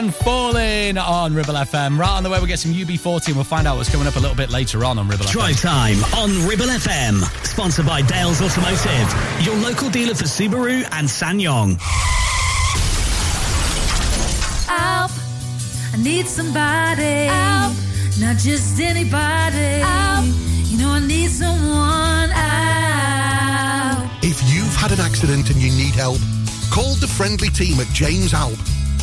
And Falling on Ribble FM. Right on the way, we'll get some UB40 and we'll find out what's coming up a little bit later on on Ribble Drive FM. time on Ribble FM. Sponsored by Dales Automotive, your local dealer for Subaru and SsangYong. Help. I need somebody. Help. Not just anybody. Help. You know, I need someone. Help. If you've had an accident and you need help, call the friendly team at James Alp.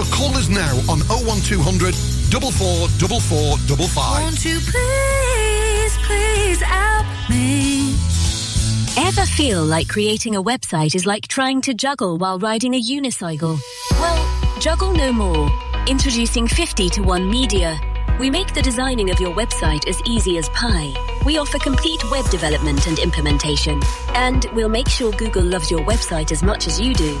So call us now on 01200 444455. Won't you please, please help me? Ever feel like creating a website is like trying to juggle while riding a unicycle? Well, juggle no more. Introducing 50 to 1 Media. We make the designing of your website as easy as pie. We offer complete web development and implementation. And we'll make sure Google loves your website as much as you do.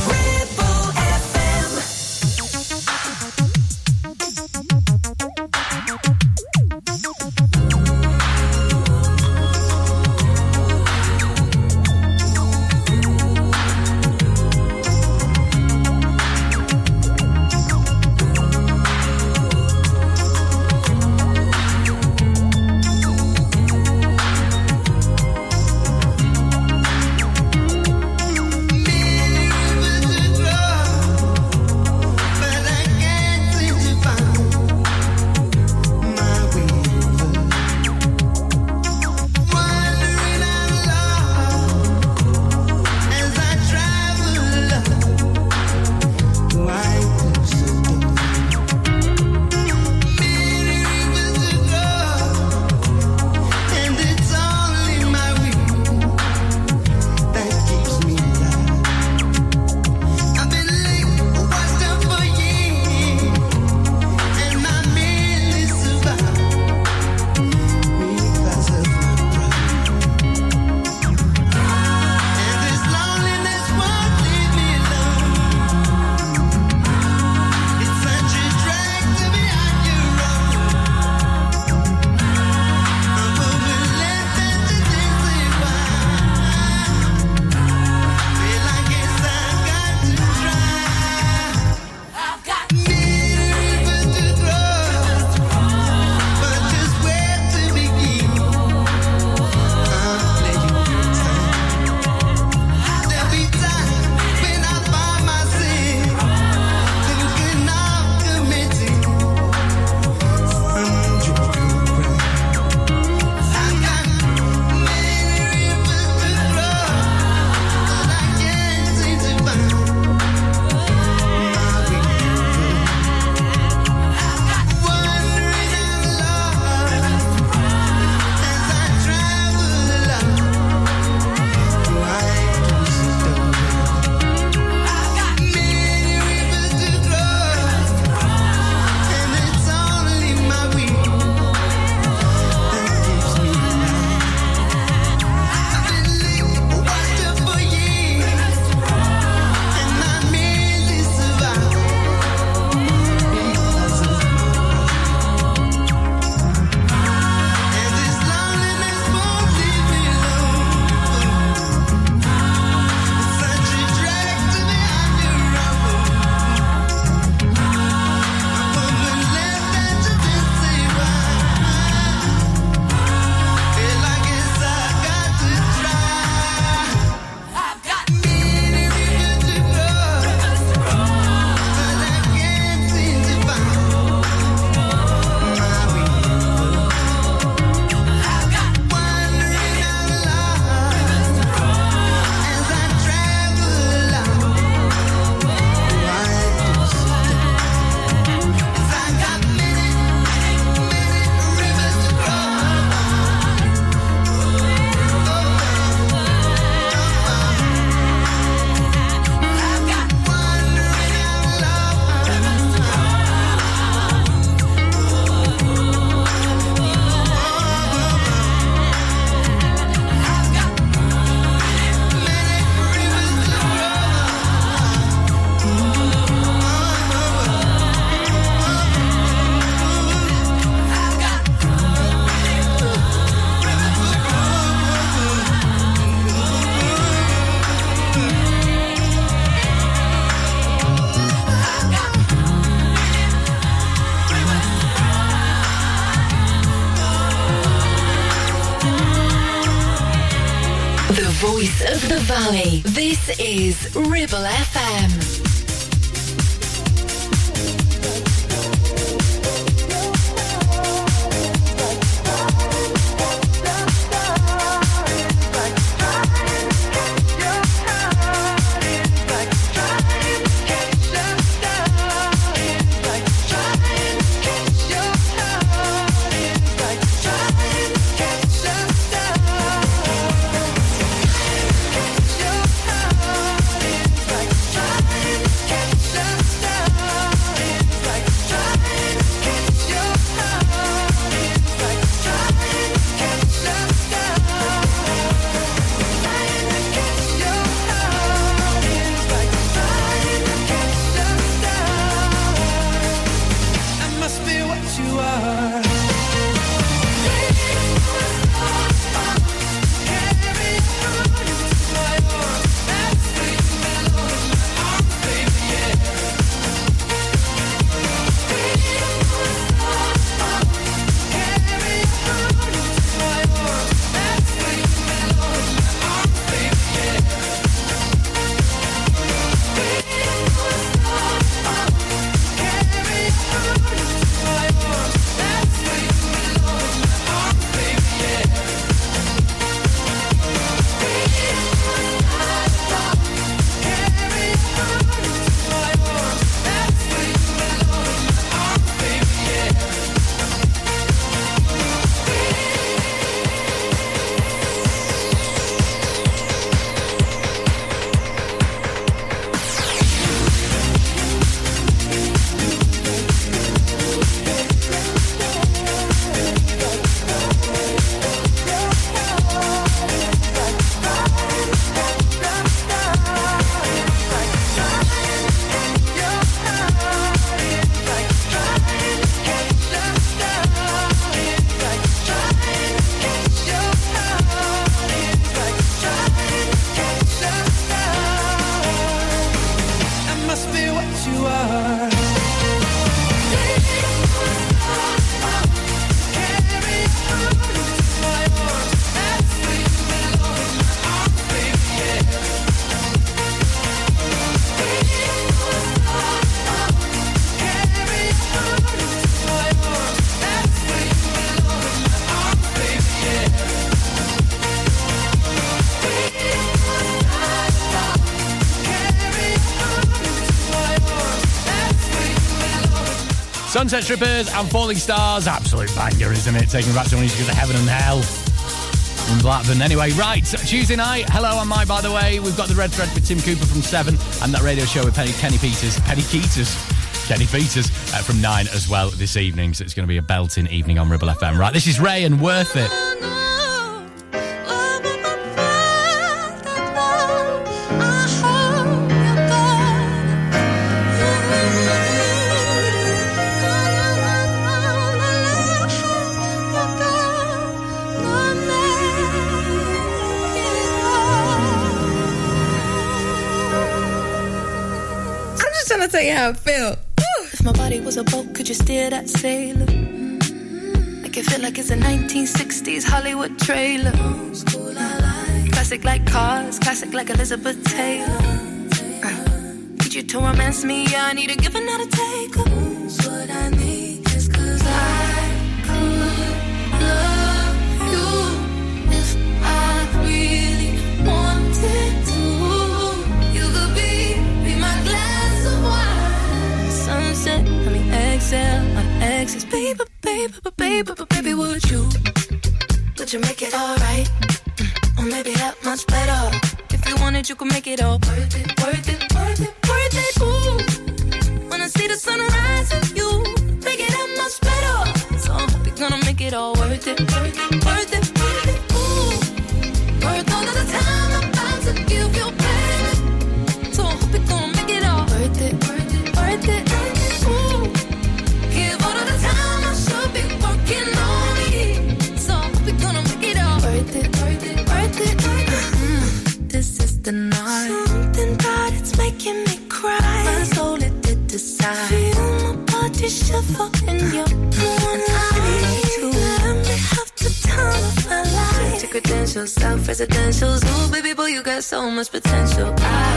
Sunset Strippers and Falling Stars. Absolute banger, isn't it? Taking back to when to heaven and hell in Blackburn. Anyway, right, Tuesday night. Hello, I'm Mike, by the way. We've got the Red Thread with Tim Cooper from 7 and that radio show with Penny, Kenny Peters. Penny Keaters. Kenny Peters uh, from 9 as well this evening. So it's going to be a belting evening on Ribble FM. Right, this is Raye and Worth It. Tell you how I feel. If my body was a boat, could you steer that sailor? Make it feel like it's a 1960s Hollywood trailer. Classic like cars, classic like Elizabeth Taylor. Uh, Need you to romance me, yeah, I need a give another not a take. You make it alright? Or maybe that much better. If you wanted, you could make it all worth it, so much potential. I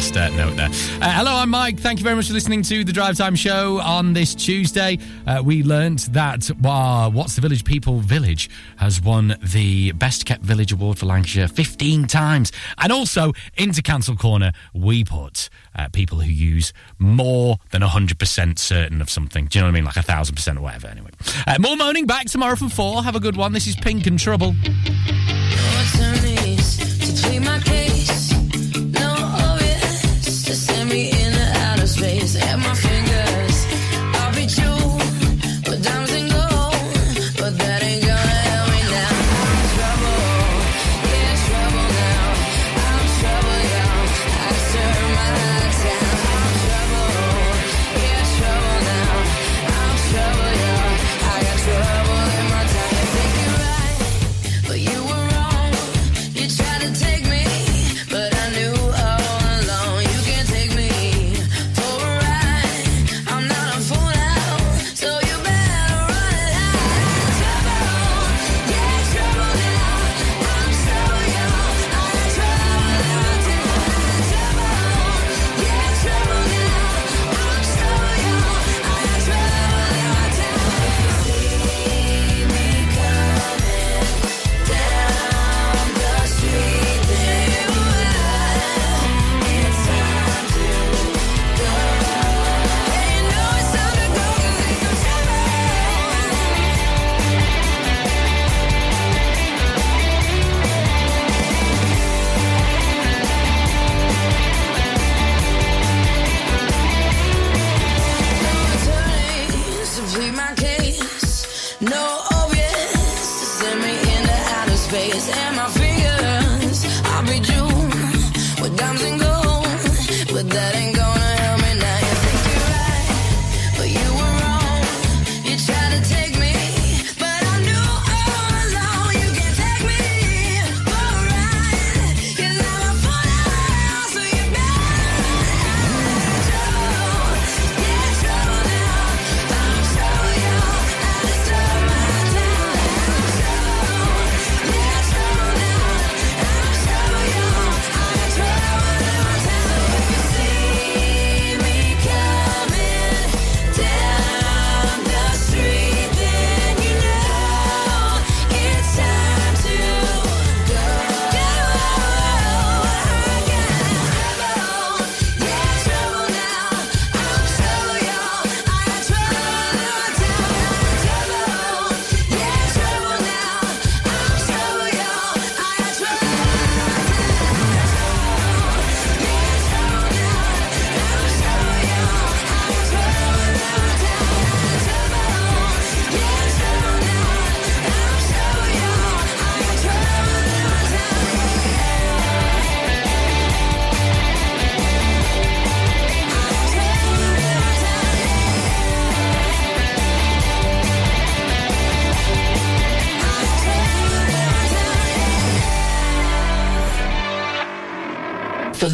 last uh, note there. Uh, hello, I'm Mike. Thank you very much for listening to the Drive Time Show on this Tuesday. Uh, we learnt that uh, What's the Village People Village has won the Best Kept Village Award for Lancashire 15 times. And also, into Cancel Corner, we put uh, people who use more than 100% certain of something. Do you know what I mean? Like 1,000% or whatever, anyway. Uh, more moaning back tomorrow from 4. Have a good one. This is Pink and Trouble.